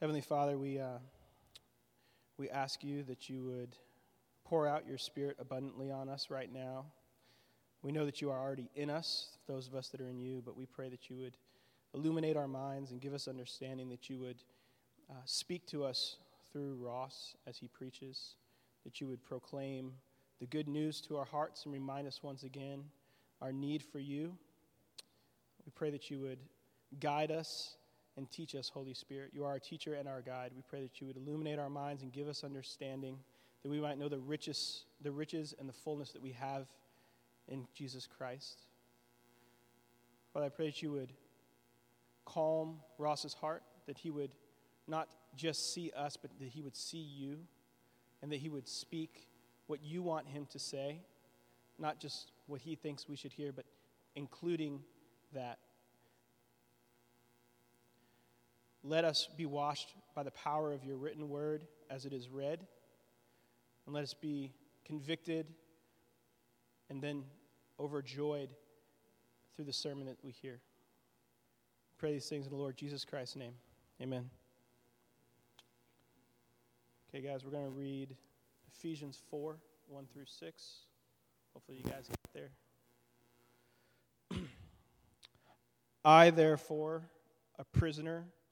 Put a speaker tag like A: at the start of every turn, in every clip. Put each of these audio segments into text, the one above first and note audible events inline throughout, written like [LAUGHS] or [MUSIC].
A: Heavenly Father, we, uh, we ask you that you would pour out your Spirit abundantly on us right now. We know that you are already in us, those of us that are in you, but we pray that you would illuminate our minds and give us understanding, that you would uh, speak to us through Ross as he preaches, that you would proclaim the good news to our hearts and remind us once again our need for you. We pray that you would guide us and teach us, Holy Spirit. You are our teacher and our guide. We pray that you would illuminate our minds and give us understanding, that we might know the riches, the riches and the fullness that we have in Jesus Christ. Father, I pray that you would calm Ross's heart, that he would not just see us, but that he would see you, and that he would speak what you want him to say, not just what he thinks we should hear, but including that. Let us be washed by the power of your written word as it is read, and let us be convicted and then overjoyed through the sermon that we hear. Pray these things in the Lord Jesus Christ's name. Amen. Okay, guys, we're going to read Ephesians 4 1 through 6. Hopefully, you guys get there. [CLEARS THROAT] I, therefore, a prisoner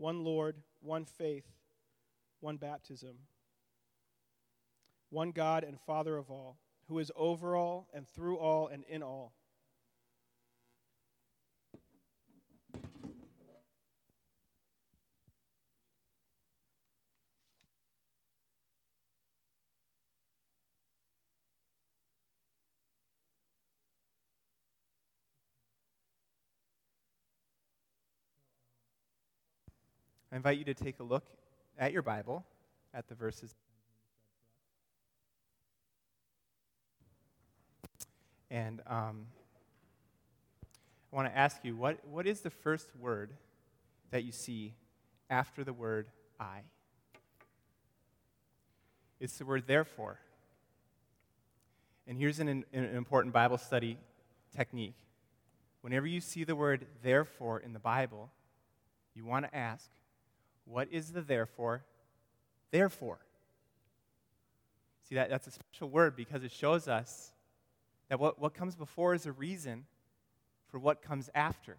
A: one Lord, one faith, one baptism, one God and Father of all, who is over all and through all and in all.
B: Invite you to take a look at your Bible, at the verses. And um, I want to ask you what, what is the first word that you see after the word I? It's the word therefore. And here's an, an important Bible study technique. Whenever you see the word therefore in the Bible, you want to ask, what is the therefore? Therefore. See, that, that's a special word because it shows us that what, what comes before is a reason for what comes after.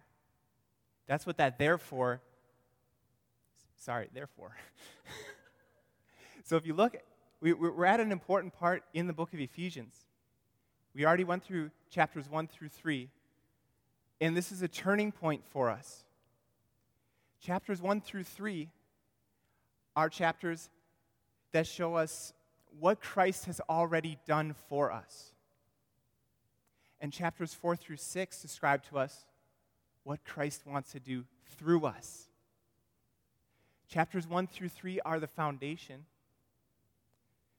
B: That's what that therefore, sorry, therefore. [LAUGHS] so if you look, we, we're at an important part in the book of Ephesians. We already went through chapters 1 through 3, and this is a turning point for us. Chapters 1 through 3 are chapters that show us what Christ has already done for us. And chapters 4 through 6 describe to us what Christ wants to do through us. Chapters 1 through 3 are the foundation.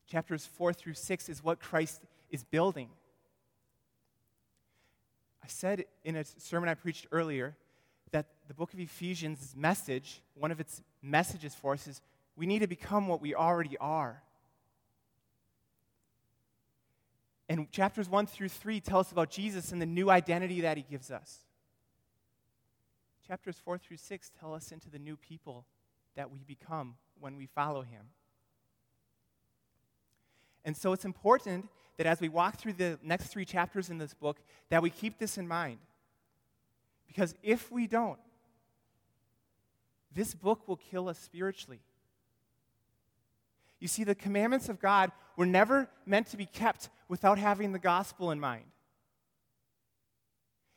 B: Chapters 4 through 6 is what Christ is building. I said in a sermon I preached earlier that the book of Ephesians' message, one of its messages for us, is we need to become what we already are. And chapters 1 through 3 tell us about Jesus and the new identity that he gives us. Chapters 4 through 6 tell us into the new people that we become when we follow him. And so it's important that as we walk through the next three chapters in this book, that we keep this in mind. Because if we don't, this book will kill us spiritually. You see, the commandments of God were never meant to be kept without having the gospel in mind.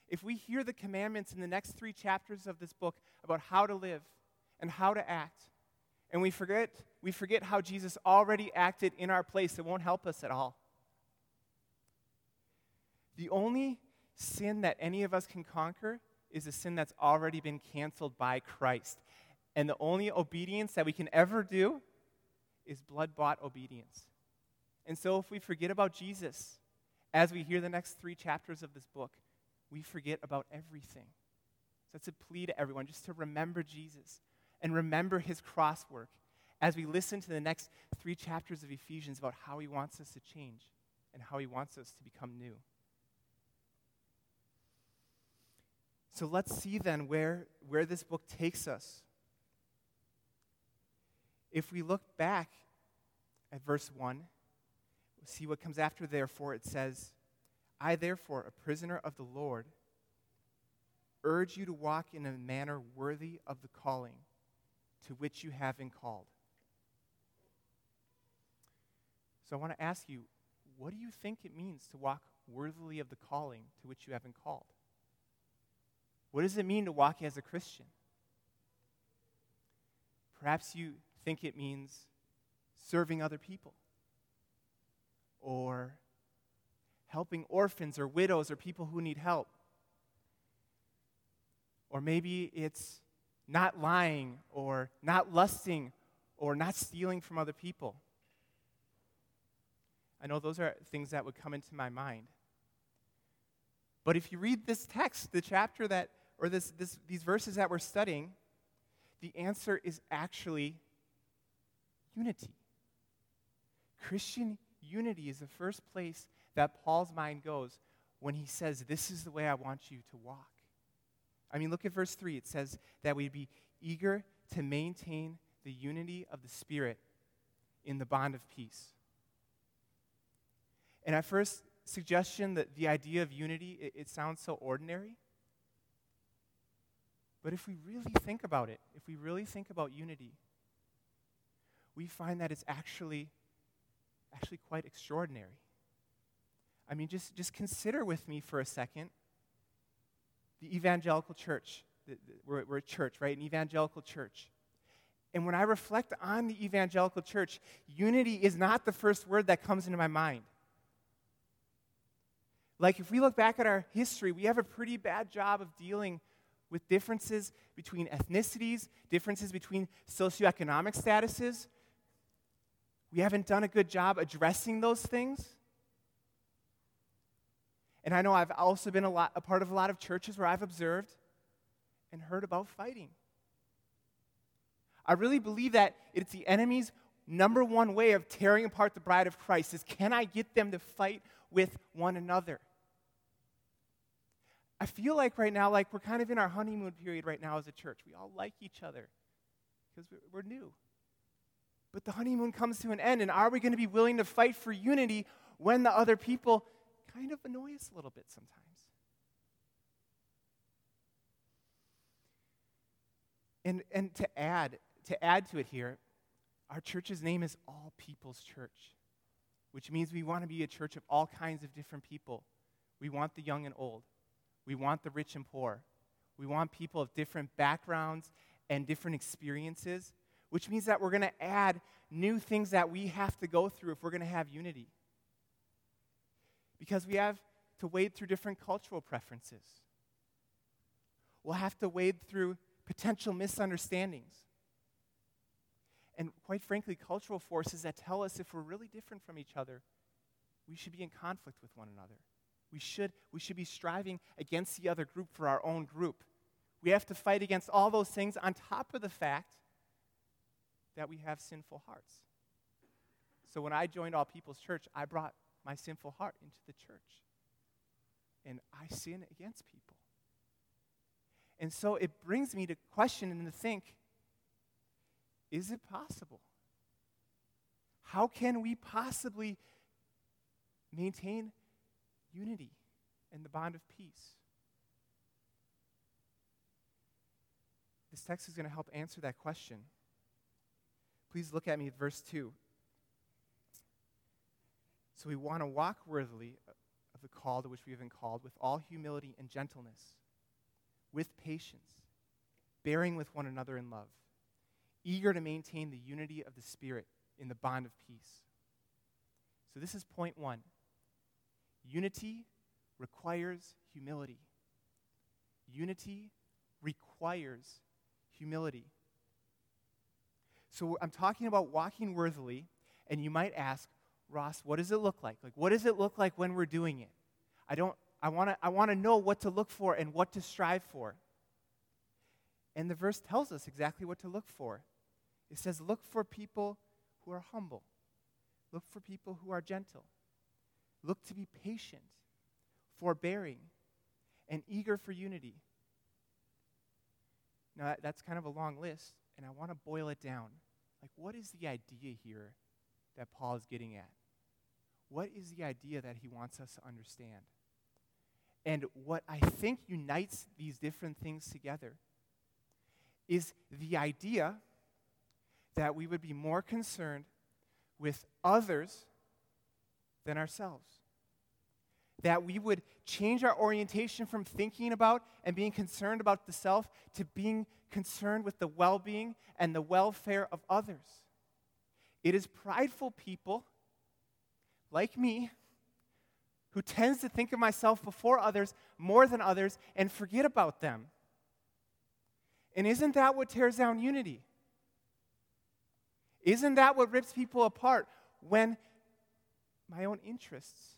B: If we hear the commandments in the next three chapters of this book about how to live and how to act, and we forget, we forget how Jesus already acted in our place, it won't help us at all. The only sin that any of us can conquer is a sin that's already been canceled by Christ. And the only obedience that we can ever do is blood bought obedience. And so if we forget about Jesus as we hear the next three chapters of this book, we forget about everything. So that's a plea to everyone just to remember Jesus and remember his cross work as we listen to the next three chapters of Ephesians about how he wants us to change and how he wants us to become new. So let's see then where, where this book takes us. If we look back at verse 1, we'll see what comes after therefore. It says, I, therefore, a prisoner of the Lord, urge you to walk in a manner worthy of the calling to which you have been called. So I want to ask you, what do you think it means to walk worthily of the calling to which you have been called? What does it mean to walk as a Christian? Perhaps you think it means serving other people or helping orphans or widows or people who need help. Or maybe it's not lying or not lusting or not stealing from other people. I know those are things that would come into my mind. But if you read this text, the chapter that, or this, this, these verses that we're studying, the answer is actually unity. Christian unity is the first place that Paul's mind goes when he says, This is the way I want you to walk. I mean, look at verse 3. It says that we'd be eager to maintain the unity of the Spirit in the bond of peace. And at first suggestion that the idea of unity, it, it sounds so ordinary. But if we really think about it, if we really think about unity, we find that it's actually actually quite extraordinary. I mean, just, just consider with me for a second the evangelical church. The, the, we're, we're a church, right? An evangelical church. And when I reflect on the evangelical church, unity is not the first word that comes into my mind. Like, if we look back at our history, we have a pretty bad job of dealing with differences between ethnicities, differences between socioeconomic statuses. We haven't done a good job addressing those things. And I know I've also been a, lot, a part of a lot of churches where I've observed and heard about fighting. I really believe that it's the enemy's number one way of tearing apart the bride of Christ is can I get them to fight with one another? I feel like right now, like we're kind of in our honeymoon period right now as a church. We all like each other because we're new. But the honeymoon comes to an end, and are we going to be willing to fight for unity when the other people kind of annoy us a little bit sometimes? And, and to add to add to it here, our church's name is All People's Church, which means we want to be a church of all kinds of different people. We want the young and old. We want the rich and poor. We want people of different backgrounds and different experiences, which means that we're going to add new things that we have to go through if we're going to have unity. Because we have to wade through different cultural preferences. We'll have to wade through potential misunderstandings. And quite frankly, cultural forces that tell us if we're really different from each other, we should be in conflict with one another. We should, we should be striving against the other group for our own group. We have to fight against all those things on top of the fact that we have sinful hearts. So when I joined All People's Church, I brought my sinful heart into the church. And I sin against people. And so it brings me to question and to think is it possible? How can we possibly maintain unity and the bond of peace? This text is going to help answer that question. Please look at me at verse 2. So we want to walk worthily of the call to which we have been called with all humility and gentleness, with patience, bearing with one another in love, eager to maintain the unity of the Spirit in the bond of peace. So this is point one. Unity requires humility. Unity requires humility. So I'm talking about walking worthily, and you might ask, Ross, what does it look like? Like, what does it look like when we're doing it? I don't, I want to I wanna know what to look for and what to strive for. And the verse tells us exactly what to look for. It says, Look for people who are humble, look for people who are gentle, look to be patient, forbearing, and eager for unity. Now, that's kind of a long list, and I want to boil it down. Like, what is the idea here that Paul is getting at? What is the idea that he wants us to understand? And what I think unites these different things together is the idea that we would be more concerned with others than ourselves. That we would change our orientation from thinking about and being concerned about the self to being concerned with the well being and the welfare of others. It is prideful people like me who tends to think of myself before others more than others and forget about them. And isn't that what tears down unity? Isn't that what rips people apart when my own interests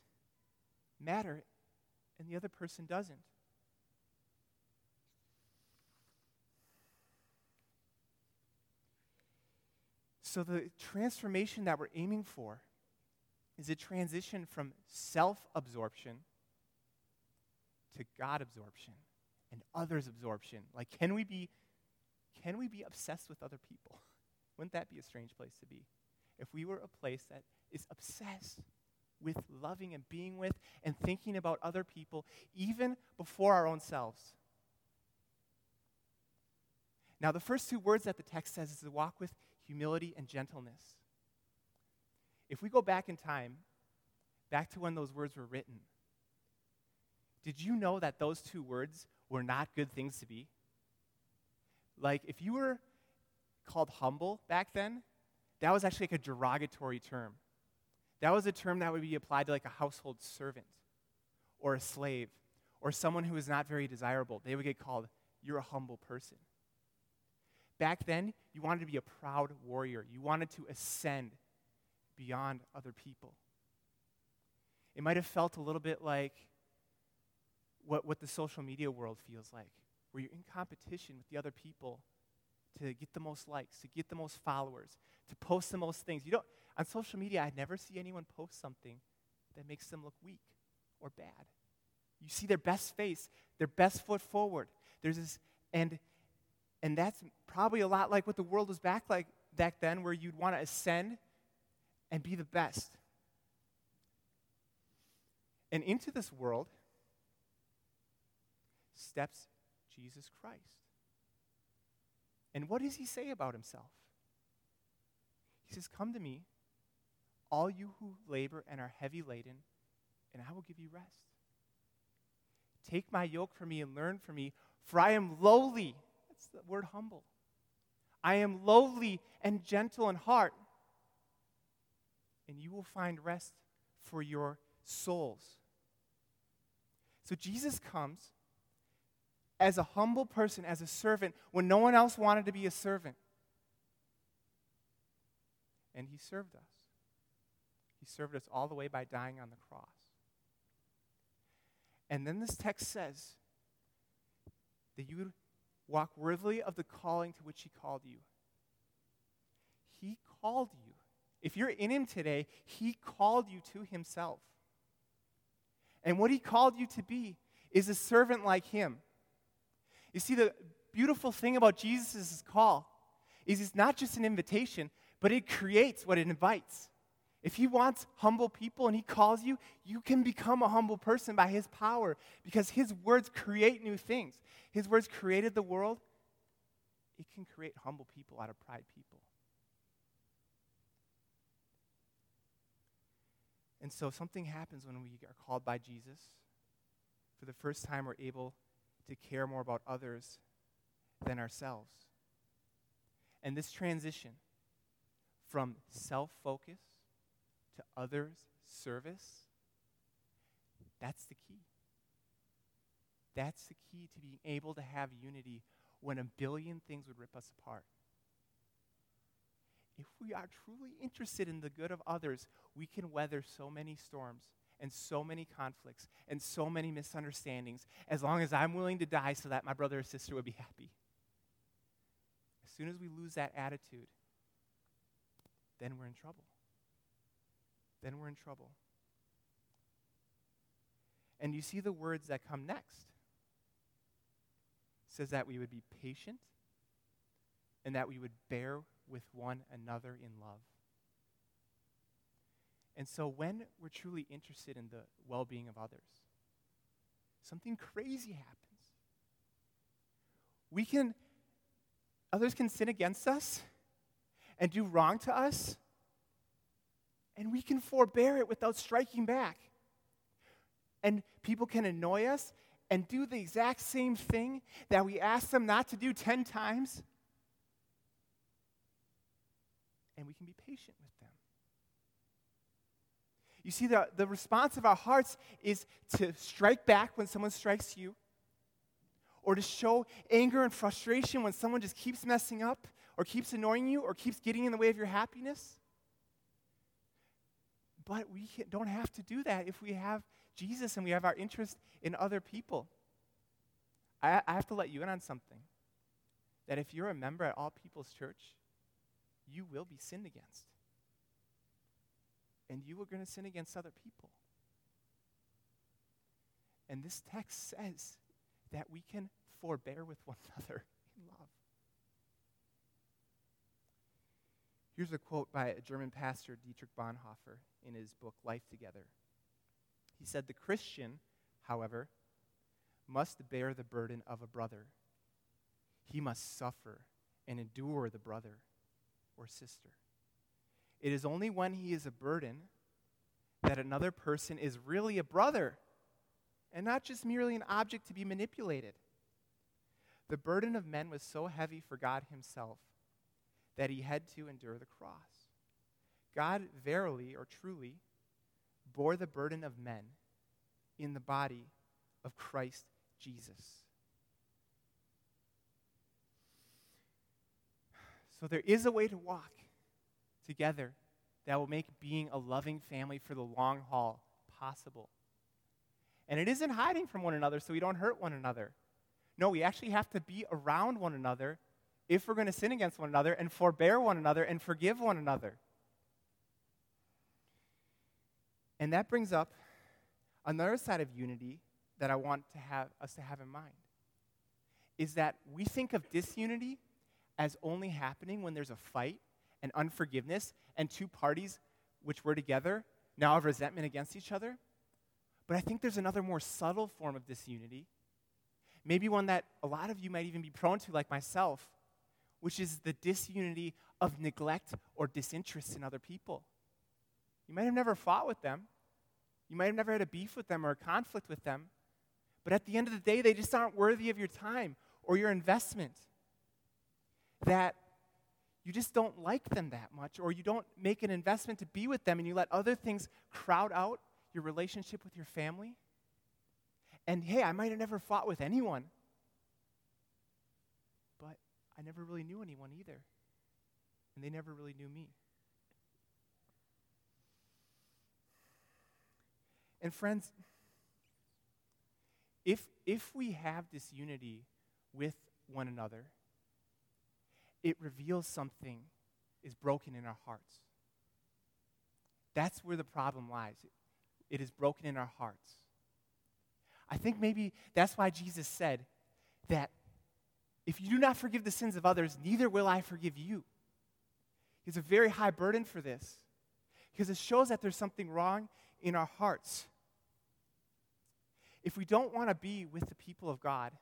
B: matter and the other person doesn't? So, the transformation that we're aiming for is a transition from self absorption to God absorption and others absorption. Like, can we be can we be obsessed with other people? [LAUGHS] Wouldn't that be a strange place to be? If we were a place that is obsessed with loving and being with and thinking about other people, even before our own selves. Now, the first two words that the text says is to walk with humility and gentleness. If we go back in time, back to when those words were written, did you know that those two words were not good things to be? Like, if you were called humble back then, that was actually like a derogatory term. That was a term that would be applied to like a household servant or a slave or someone who was not very desirable. They would get called, You're a humble person. Back then, you wanted to be a proud warrior, you wanted to ascend beyond other people. It might have felt a little bit like what, what the social media world feels like where you're in competition with the other people to get the most likes, to get the most followers, to post the most things. You don't on social media I never see anyone post something that makes them look weak or bad. You see their best face, their best foot forward. There's this and and that's probably a lot like what the world was back like back then where you'd want to ascend and be the best. And into this world steps Jesus Christ. And what does he say about himself? He says, Come to me, all you who labor and are heavy laden, and I will give you rest. Take my yoke from me and learn from me, for I am lowly. That's the word humble. I am lowly and gentle in heart, and you will find rest for your souls. So Jesus comes as a humble person, as a servant, when no one else wanted to be a servant. And he served us. He served us all the way by dying on the cross. And then this text says that you walk worthily of the calling to which he called you. He called you. If you're in him today, he called you to himself. And what he called you to be is a servant like him. You see, the beautiful thing about Jesus' call is it's not just an invitation, but it creates what it invites. If he wants humble people and he calls you, you can become a humble person by his power because his words create new things. His words created the world. It can create humble people out of pride people. And so something happens when we are called by Jesus. For the first time, we're able to care more about others than ourselves. And this transition from self focus to others' service, that's the key. That's the key to being able to have unity when a billion things would rip us apart. If we are truly interested in the good of others, we can weather so many storms and so many conflicts and so many misunderstandings as long as I'm willing to die so that my brother or sister would be happy. As soon as we lose that attitude, then we're in trouble. Then we're in trouble. And you see the words that come next. It says that we would be patient and that we would bear with one another in love. And so when we're truly interested in the well being of others, something crazy happens. We can, others can sin against us and do wrong to us, and we can forbear it without striking back. And people can annoy us and do the exact same thing that we ask them not to do 10 times, and we can be patient with. You see, the, the response of our hearts is to strike back when someone strikes you, or to show anger and frustration when someone just keeps messing up, or keeps annoying you, or keeps getting in the way of your happiness. But we don't have to do that if we have Jesus and we have our interest in other people. I, I have to let you in on something that if you're a member at All People's Church, you will be sinned against and you are going to sin against other people. And this text says that we can forbear with one [LAUGHS] another in love. Here's a quote by a German pastor, Dietrich Bonhoeffer, in his book Life Together. He said, The Christian, however, must bear the burden of a brother. He must suffer and endure the brother or sister. It is only when he is a burden that another person is really a brother and not just merely an object to be manipulated. The burden of men was so heavy for God himself that he had to endure the cross. God verily or truly bore the burden of men in the body of Christ Jesus. So there is a way to walk together that will make being a loving family for the long haul possible. And it isn't hiding from one another so we don't hurt one another. No, we actually have to be around one another if we're going to sin against one another and forbear one another and forgive one another. And that brings up another side of unity that I want to have us to have in mind is that we think of disunity as only happening when there's a fight and unforgiveness and two parties which were together now have resentment against each other. But I think there's another more subtle form of disunity, maybe one that a lot of you might even be prone to, like myself, which is the disunity of neglect or disinterest in other people. You might have never fought with them, you might have never had a beef with them or a conflict with them, but at the end of the day, they just aren't worthy of your time or your investment. That you just don't like them that much, or you don't make an investment to be with them, and you let other things crowd out your relationship with your family. And hey, I might have never fought with anyone, but I never really knew anyone either. And they never really knew me. And friends, if, if we have this unity with one another, it reveals something is broken in our hearts. That's where the problem lies. It is broken in our hearts. I think maybe that's why Jesus said that if you do not forgive the sins of others, neither will I forgive you. He's a very high burden for this because it shows that there's something wrong in our hearts. If we don't want to be with the people of God,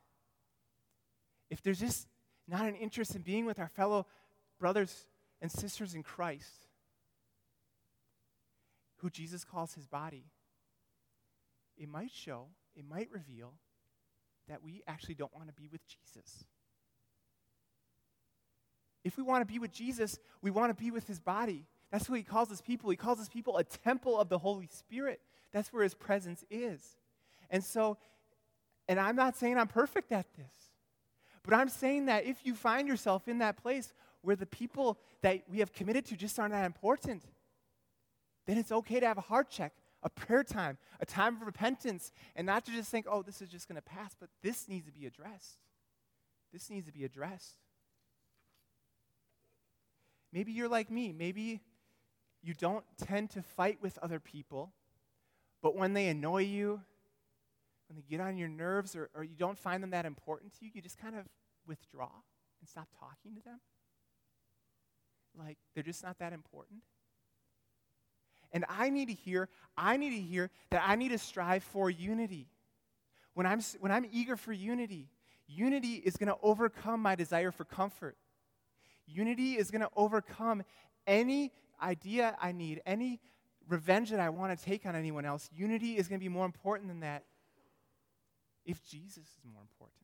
B: if there's just not an interest in being with our fellow brothers and sisters in Christ, who Jesus calls his body, it might show, it might reveal that we actually don't want to be with Jesus. If we want to be with Jesus, we want to be with his body. That's what he calls his people. He calls his people a temple of the Holy Spirit. That's where his presence is. And so, and I'm not saying I'm perfect at this. But I'm saying that if you find yourself in that place where the people that we have committed to just aren't that important, then it's okay to have a heart check, a prayer time, a time of repentance, and not to just think, oh, this is just going to pass, but this needs to be addressed. This needs to be addressed. Maybe you're like me. Maybe you don't tend to fight with other people, but when they annoy you, when they get on your nerves, or, or you don't find them that important to you, you just kind of withdraw and stop talking to them. Like they're just not that important. And I need to hear, I need to hear that I need to strive for unity. When I'm, when I'm eager for unity, unity is going to overcome my desire for comfort. Unity is going to overcome any idea I need, any revenge that I want to take on anyone else. Unity is going to be more important than that if Jesus is more important.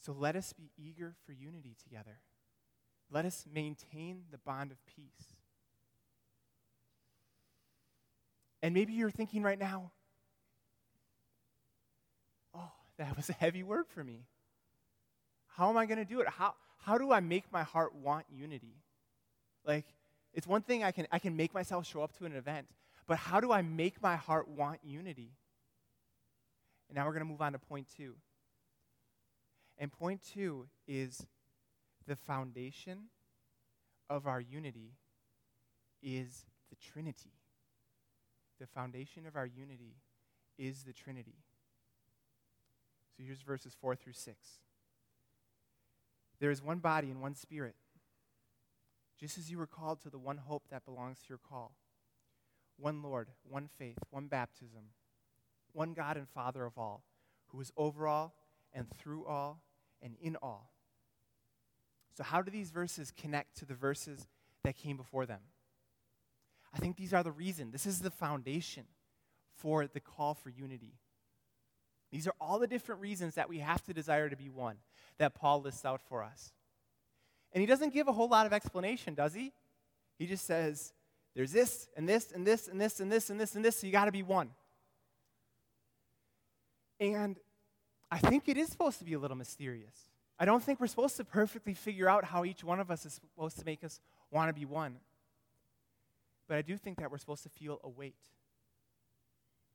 B: So let us be eager for unity together. Let us maintain the bond of peace. And maybe you're thinking right now, oh, that was a heavy word for me. How am I going to do it? How, how do I make my heart want unity? Like, it's one thing I can, I can make myself show up to an event, but how do I make my heart want unity? And now we're going to move on to point two. And point two is the foundation of our unity is the Trinity. The foundation of our unity is the Trinity. So here's verses 4 through 6. There is one body and one spirit, just as you were called to the one hope that belongs to your call. One Lord, one faith, one baptism, one God and Father of all, who is over all and through all and in all. So, how do these verses connect to the verses that came before them? I think these are the reason. This is the foundation for the call for unity. These are all the different reasons that we have to desire to be one that Paul lists out for us. And he doesn't give a whole lot of explanation, does he? He just says, there's this and this and this and this and this and this and this, so you got to be one. And I think it is supposed to be a little mysterious. I don't think we're supposed to perfectly figure out how each one of us is supposed to make us want to be one. But I do think that we're supposed to feel a weight.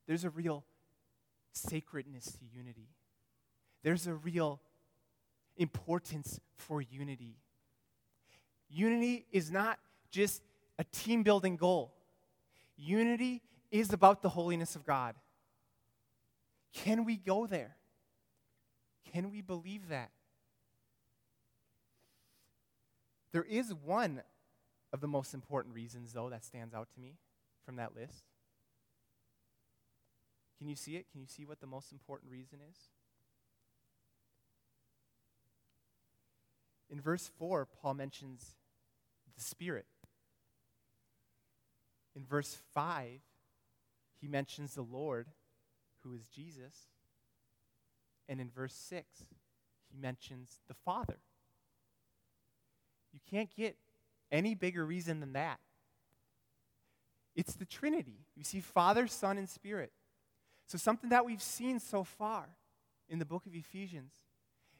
B: There's a real sacredness to unity. There's a real importance for unity. Unity is not just a team building goal, unity is about the holiness of God. Can we go there? Can we believe that? There is one of the most important reasons, though, that stands out to me from that list. Can you see it? Can you see what the most important reason is? In verse 4, Paul mentions the Spirit. Verse 5, he mentions the Lord, who is Jesus. And in verse 6, he mentions the Father. You can't get any bigger reason than that. It's the Trinity. You see Father, Son, and Spirit. So, something that we've seen so far in the book of Ephesians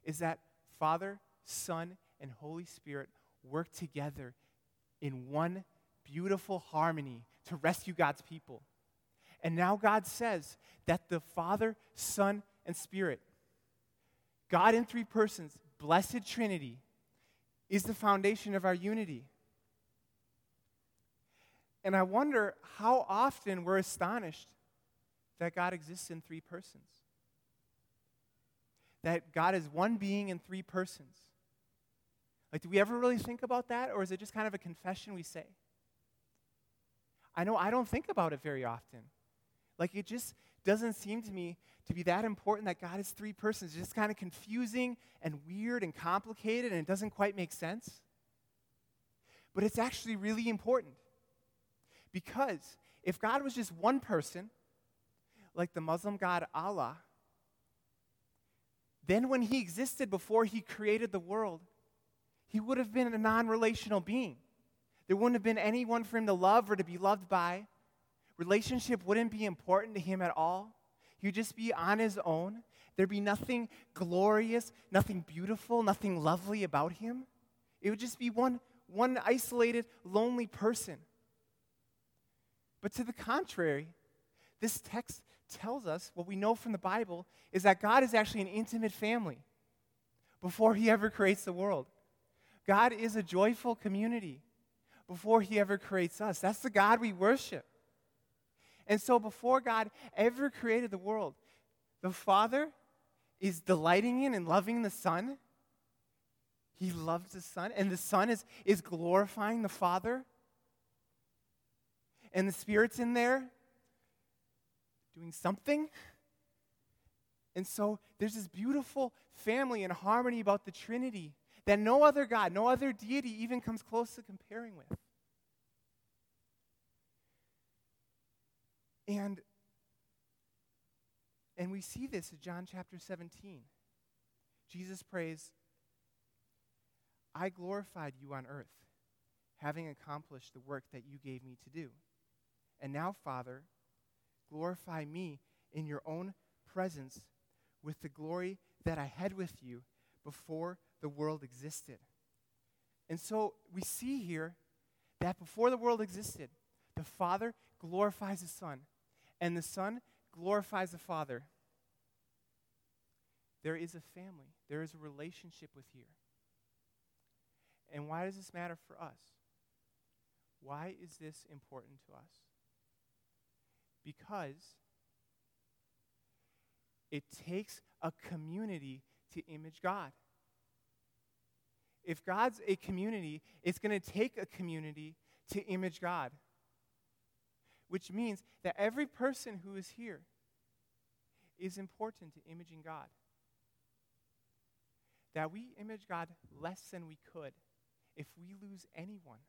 B: is that Father, Son, and Holy Spirit work together in one beautiful harmony to rescue God's people. And now God says that the Father, Son, and Spirit, God in three persons, blessed Trinity, is the foundation of our unity. And I wonder how often we're astonished that God exists in three persons. That God is one being in three persons. Like, do we ever really think about that, or is it just kind of a confession we say? I know I don't think about it very often. Like, it just doesn't seem to me to be that important that God is three persons. It's just kind of confusing and weird and complicated, and it doesn't quite make sense. But it's actually really important. Because if God was just one person, like the Muslim god Allah, then when he existed before he created the world, he would have been a non relational being. There wouldn't have been anyone for him to love or to be loved by. Relationship wouldn't be important to him at all. He would just be on his own. There'd be nothing glorious, nothing beautiful, nothing lovely about him. It would just be one, one isolated, lonely person. But to the contrary, this text tells us what we know from the Bible is that God is actually an intimate family before he ever creates the world. God is a joyful community before he ever creates us. That's the God we worship. And so, before God ever created the world, the Father is delighting in and loving the Son. He loves the Son, and the Son is, is glorifying the Father. And the Spirit's in there doing something. And so there's this beautiful family and harmony about the Trinity that no other God, no other deity even comes close to comparing with. And and we see this in John chapter 17. Jesus prays, I glorified you on earth, having accomplished the work that you gave me to do. And now, Father, glorify me in your own presence with the glory that I had with you before the world existed. And so we see here that before the world existed, the Father glorifies the Son, and the Son glorifies the Father. There is a family, there is a relationship with here. And why does this matter for us? Why is this important to us? Because it takes a community to image God. If God's a community, it's going to take a community to image God. Which means that every person who is here is important to imaging God. That we image God less than we could if we lose anyone.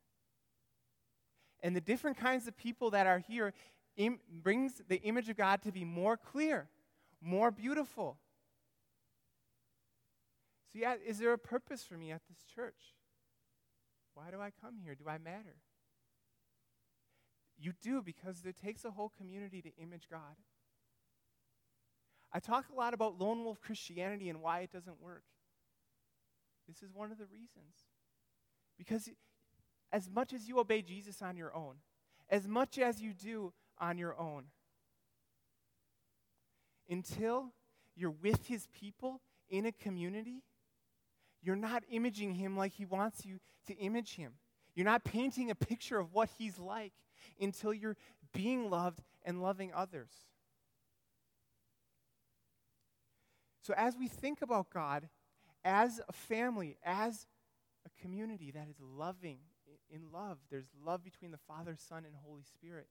B: And the different kinds of people that are here Im- brings the image of God to be more clear more beautiful. So, yeah, is there a purpose for me at this church? Why do I come here? Do I matter? You do because it takes a whole community to image God. I talk a lot about lone wolf Christianity and why it doesn't work. This is one of the reasons. Because as much as you obey Jesus on your own, as much as you do on your own, until you're with his people in a community, you're not imaging him like he wants you to image him. You're not painting a picture of what he's like until you're being loved and loving others. So, as we think about God as a family, as a community that is loving, in love, there's love between the Father, Son, and Holy Spirit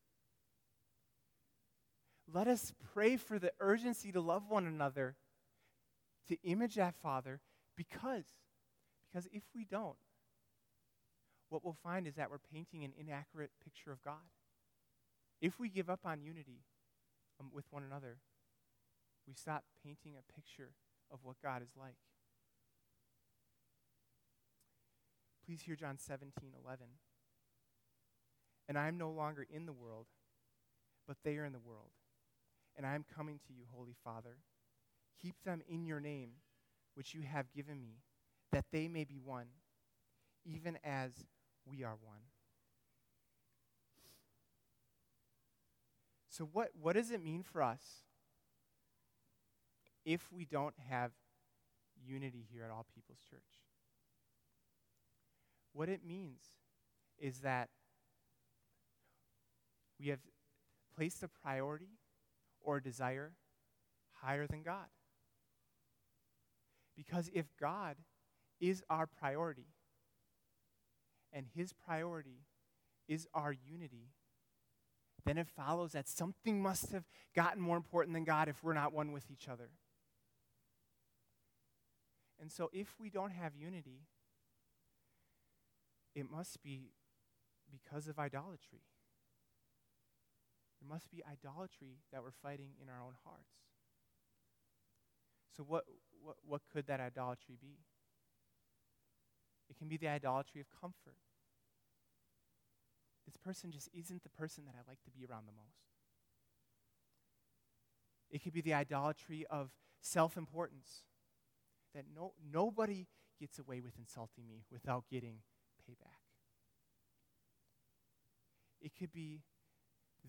B: let us pray for the urgency to love one another, to image that Father, because, because if we don't, what we'll find is that we're painting an inaccurate picture of God. If we give up on unity um, with one another, we stop painting a picture of what God is like. Please hear John 17, 11. And I am no longer in the world, but they are in the world and I am coming to you, Holy Father. Keep them in your name, which you have given me, that they may be one, even as we are one. So, what, what does it mean for us if we don't have unity here at All People's Church? What it means is that we have placed a priority or a desire higher than God. Because if God is our priority, and his priority is our unity, then it follows that something must have gotten more important than God if we're not one with each other. And so, if we don't have unity, it must be because of idolatry. There must be idolatry that we're fighting in our own hearts. So, what, what, what could that idolatry be? It can be the idolatry of comfort. This person just isn't the person that I like to be around the most. It could be the idolatry of self importance, that no, nobody gets away with insulting me without getting payback. It could be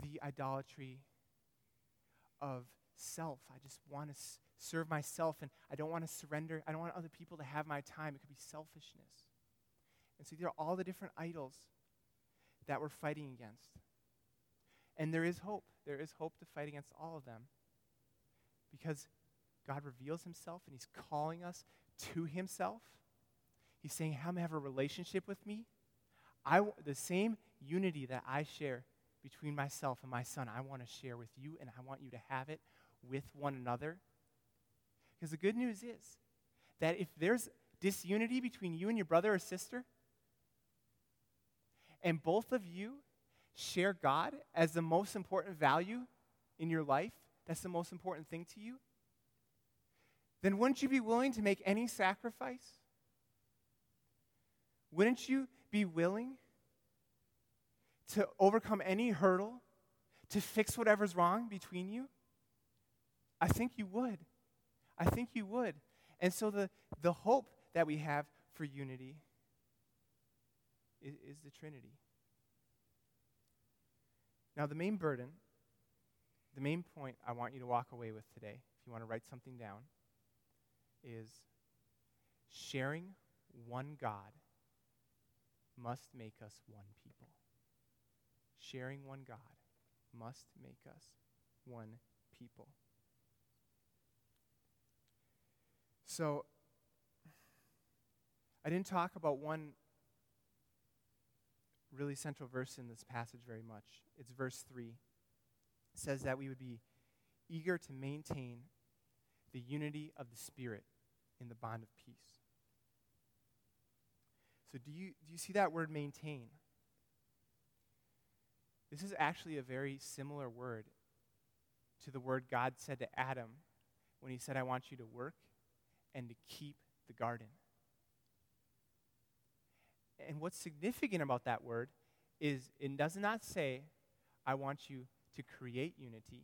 B: the idolatry of self. I just want to s- serve myself and I don't want to surrender. I don't want other people to have my time. It could be selfishness. And so these are all the different idols that we're fighting against. And there is hope. There is hope to fight against all of them because God reveals himself and he's calling us to himself. He's saying, How may I have a relationship with me? I, w- the same unity that I share between myself and my son, I want to share with you, and I want you to have it with one another. Because the good news is that if there's disunity between you and your brother or sister, and both of you share God as the most important value in your life, that's the most important thing to you, then wouldn't you be willing to make any sacrifice? Wouldn't you be willing to overcome any hurdle, to fix whatever's wrong between you? I think you would. I think you would. And so the, the hope that we have for unity is, is the Trinity. Now, the main burden, the main point I want you to walk away with today, if you want to write something down, is sharing one God must make us one people. Sharing one God must make us one people. So, I didn't talk about one really central verse in this passage very much. It's verse 3. It says that we would be eager to maintain the unity of the Spirit in the bond of peace. So, do you, do you see that word maintain? This is actually a very similar word to the word God said to Adam when he said, I want you to work and to keep the garden. And what's significant about that word is it does not say, I want you to create unity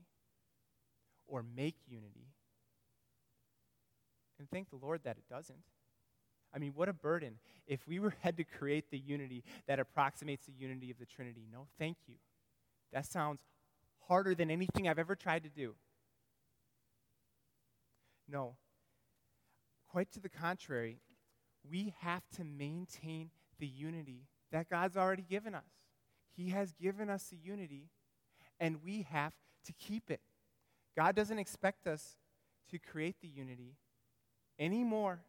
B: or make unity. And thank the Lord that it doesn't. I mean, what a burden if we were [LAUGHS] had to create the unity that approximates the unity of the Trinity. No, thank you. That sounds harder than anything I've ever tried to do. No. Quite to the contrary, we have to maintain the unity that God's already given us. He has given us the unity, and we have to keep it. God doesn't expect us to create the unity any more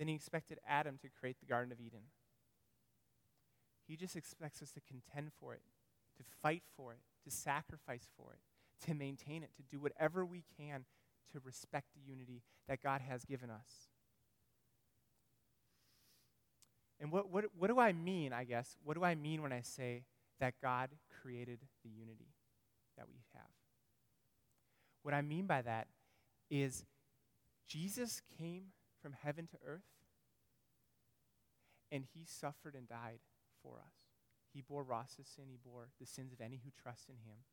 B: than He expected Adam to create the Garden of Eden. He just expects us to contend for it, to fight for it, to sacrifice for it, to maintain it, to do whatever we can to respect the unity that God has given us. And what, what, what do I mean, I guess? What do I mean when I say that God created the unity that we have? What I mean by that is Jesus came from heaven to earth and he suffered and died for us. He bore Ross's sin, he bore the sins of any who trust in him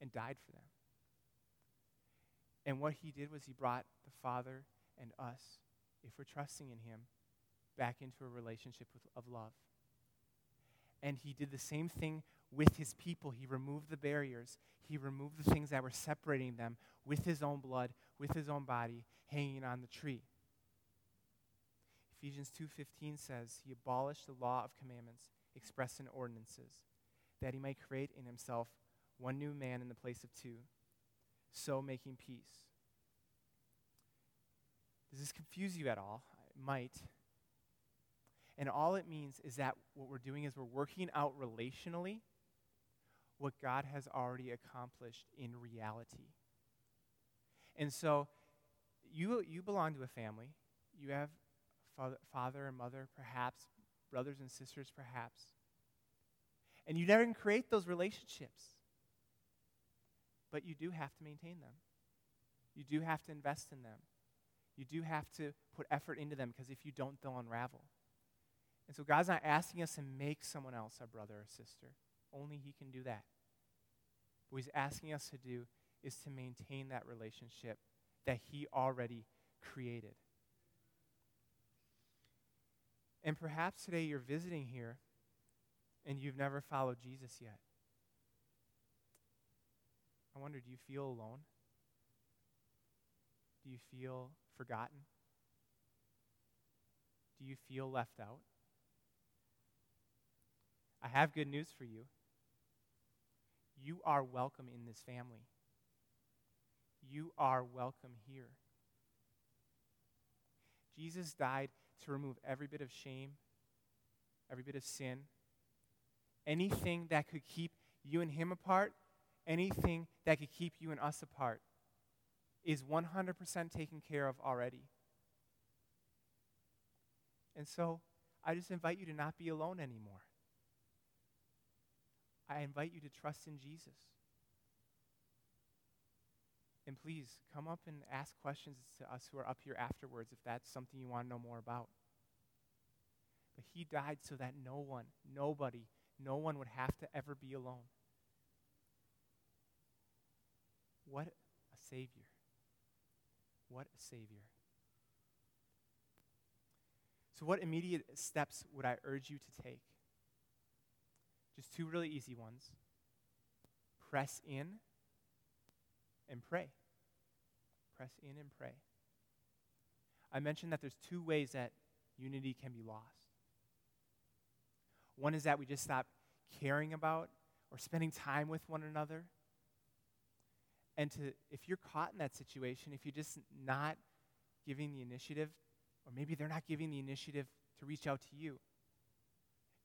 B: and died for them. And what he did was he brought the Father and us, if we're trusting in him, back into a relationship with, of love. And he did the same thing with his people. He removed the barriers. He removed the things that were separating them with his own blood, with his own body hanging on the tree. Ephesians 2:15 says, "He abolished the law of commandments expressed in ordinances, that he might create in himself one new man in the place of two, so making peace." Does this confuse you at all? It might. And all it means is that what we're doing is we're working out relationally what God has already accomplished in reality. And so you, you belong to a family. You have father, father and mother, perhaps, brothers and sisters, perhaps. And you never can create those relationships. But you do have to maintain them. You do have to invest in them. You do have to put effort into them because if you don't, they'll unravel. And so God's not asking us to make someone else our brother or sister. Only He can do that. What He's asking us to do is to maintain that relationship that He already created. And perhaps today you're visiting here and you've never followed Jesus yet. I wonder do you feel alone? Do you feel forgotten? Do you feel left out? I have good news for you. You are welcome in this family. You are welcome here. Jesus died to remove every bit of shame, every bit of sin, anything that could keep you and him apart, anything that could keep you and us apart, is 100% taken care of already. And so I just invite you to not be alone anymore. I invite you to trust in Jesus. And please come up and ask questions to us who are up here afterwards if that's something you want to know more about. But he died so that no one, nobody, no one would have to ever be alone. What a Savior. What a Savior. So, what immediate steps would I urge you to take? Just two really easy ones. Press in and pray. Press in and pray. I mentioned that there's two ways that unity can be lost. One is that we just stop caring about or spending time with one another. And to if you're caught in that situation, if you're just not giving the initiative, or maybe they're not giving the initiative to reach out to you,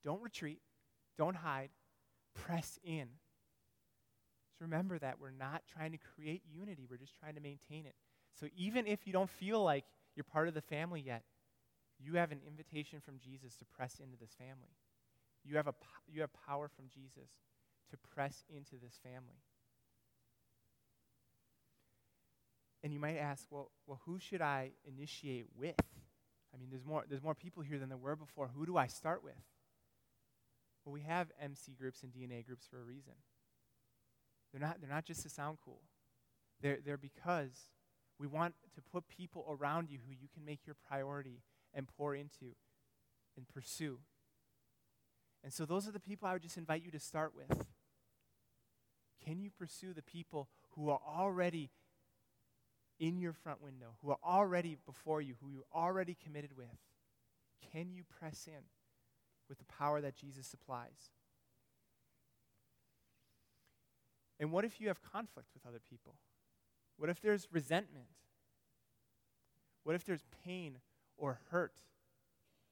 B: don't retreat, don't hide, press in. So remember that we're not trying to create unity, we're just trying to maintain it. So even if you don't feel like you're part of the family yet, you have an invitation from Jesus to press into this family. You have, a, you have power from Jesus to press into this family. And you might ask, well, well, who should I initiate with? I mean, there's more, there's more people here than there were before. Who do I start with? Well, we have MC groups and DNA groups for a reason. They're not, they're not just to sound cool. They're, they're because we want to put people around you who you can make your priority and pour into and pursue. And so those are the people I would just invite you to start with. Can you pursue the people who are already in your front window, who are already before you, who you're already committed with? Can you press in? with the power that Jesus supplies. And what if you have conflict with other people? What if there's resentment? What if there's pain or hurt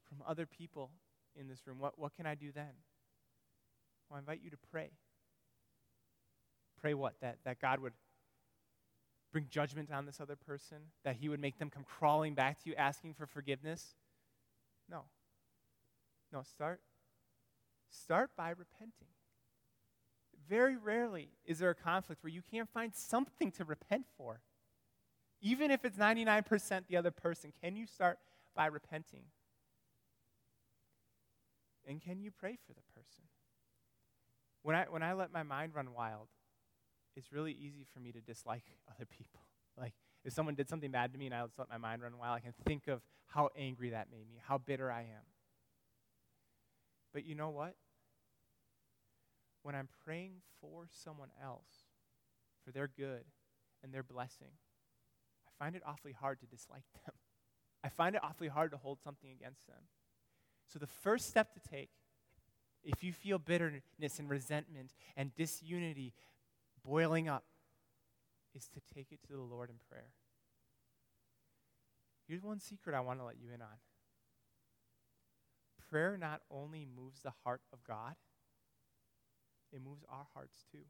B: from other people in this room? What, what can I do then? Well, I invite you to pray. Pray what? That, that God would bring judgment on this other person? That he would make them come crawling back to you asking for forgiveness? No. No, start start by repenting. Very rarely is there a conflict where you can't find something to repent for. Even if it's 99% the other person, can you start by repenting? And can you pray for the person? When I, when I let my mind run wild, it's really easy for me to dislike [LAUGHS] other people. Like, if someone did something bad to me and I just let my mind run wild, I can think of how angry that made me, how bitter I am. But you know what? When I'm praying for someone else, for their good and their blessing, I find it awfully hard to dislike [LAUGHS] them. I find it awfully hard to hold something against them. So, the first step to take, if you feel bitterness and resentment and disunity boiling up, is to take it to the Lord in prayer. Here's one secret I want to let you in on prayer not only moves the heart of God, it moves our hearts too.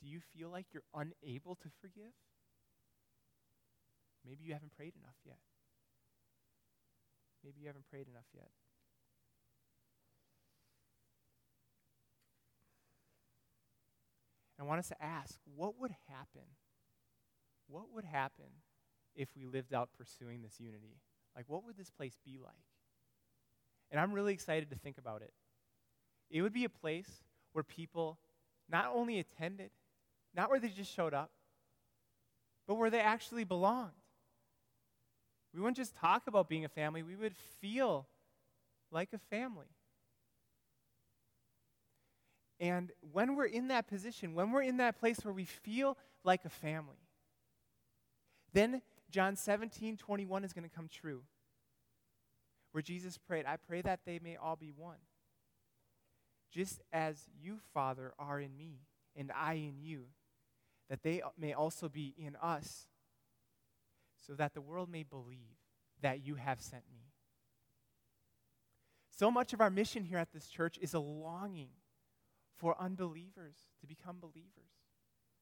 B: Do you feel like you're unable to forgive? Maybe you haven't prayed enough yet. Maybe you haven't prayed enough yet. I want us to ask what would happen? What would happen if we lived out pursuing this unity? Like, what would this place be like? And I'm really excited to think about it. It would be a place where people not only attended, Not where they just showed up, but where they actually belonged. We wouldn't just talk about being a family, we would feel like a family. And when we're in that position, when we're in that place where we feel like a family, then John 17, 21 is going to come true. Where Jesus prayed, I pray that they may all be one. Just as you, Father, are in me, and I in you, that they may also be in us, so that the world may believe that you have sent me. So much of our mission here at this church is a longing for unbelievers to become believers.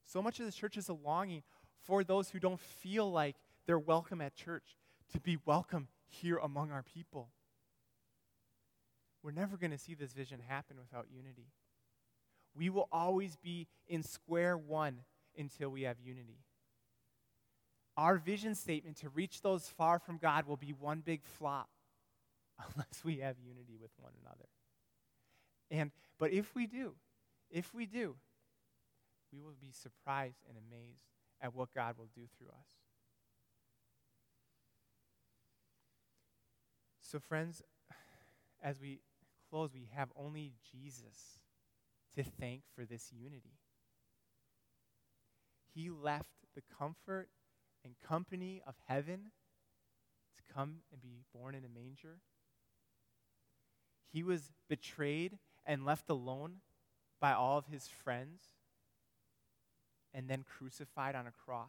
B: So much of the church is a longing for those who don't feel like they're welcome at church to be welcome here among our people. We're never going to see this vision happen without unity. We will always be in square one until we have unity. Our vision statement to reach those far from God will be one big flop [LAUGHS] unless we have unity with one another. And but if we do, if we do, we will be surprised and amazed at what God will do through us. So, friends, as we close, we have only Jesus to thank for this unity. He left the comfort and company of heaven to come and be born in a manger. He was betrayed and left alone by all of his friends and then crucified on a cross.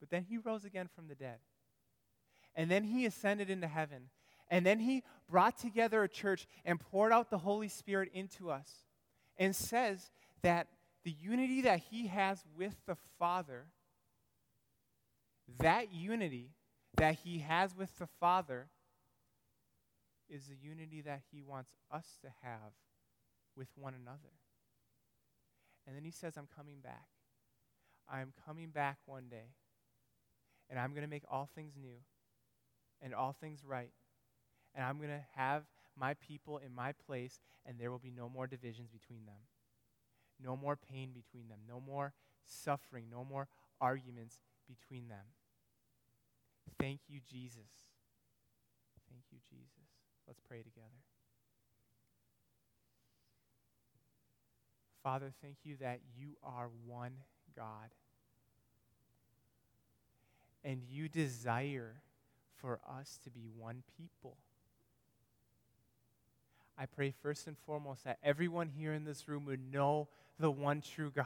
B: But then he rose again from the dead. And then he ascended into heaven. And then he brought together a church and poured out the Holy Spirit into us and says that the unity that he has with the Father, that unity that he has with the Father, is the unity that he wants us to have with one another. And then he says, I'm coming back. I'm coming back one day. And I'm going to make all things new and all things right. And I'm going to have my people in my place, and there will be no more divisions between them. No more pain between them. No more suffering. No more arguments between them. Thank you, Jesus. Thank you, Jesus. Let's pray together. Father, thank you that you are one God. And you desire for us to be one people. I pray first and foremost that everyone here in this room would know the one true God.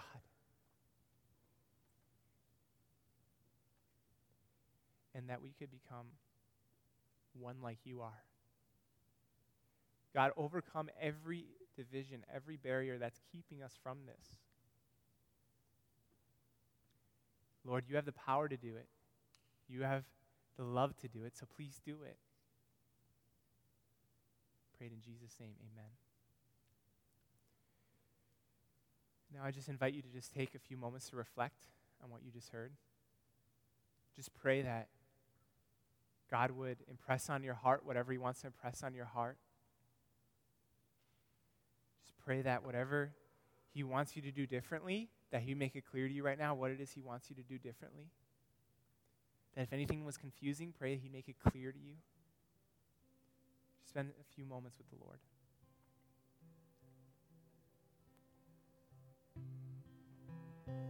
B: And that we could become one like you are. God, overcome every division, every barrier that's keeping us from this. Lord, you have the power to do it. You have the love to do it, so please do it. Prayed in Jesus' name, amen. Now, I just invite you to just take a few moments to reflect on what you just heard. Just pray that God would impress on your heart whatever He wants to impress on your heart pray that whatever He wants you to do differently, that He make it clear to you right now what it is He wants you to do differently. That if anything was confusing, pray He make it clear to you. Spend a few moments with the Lord.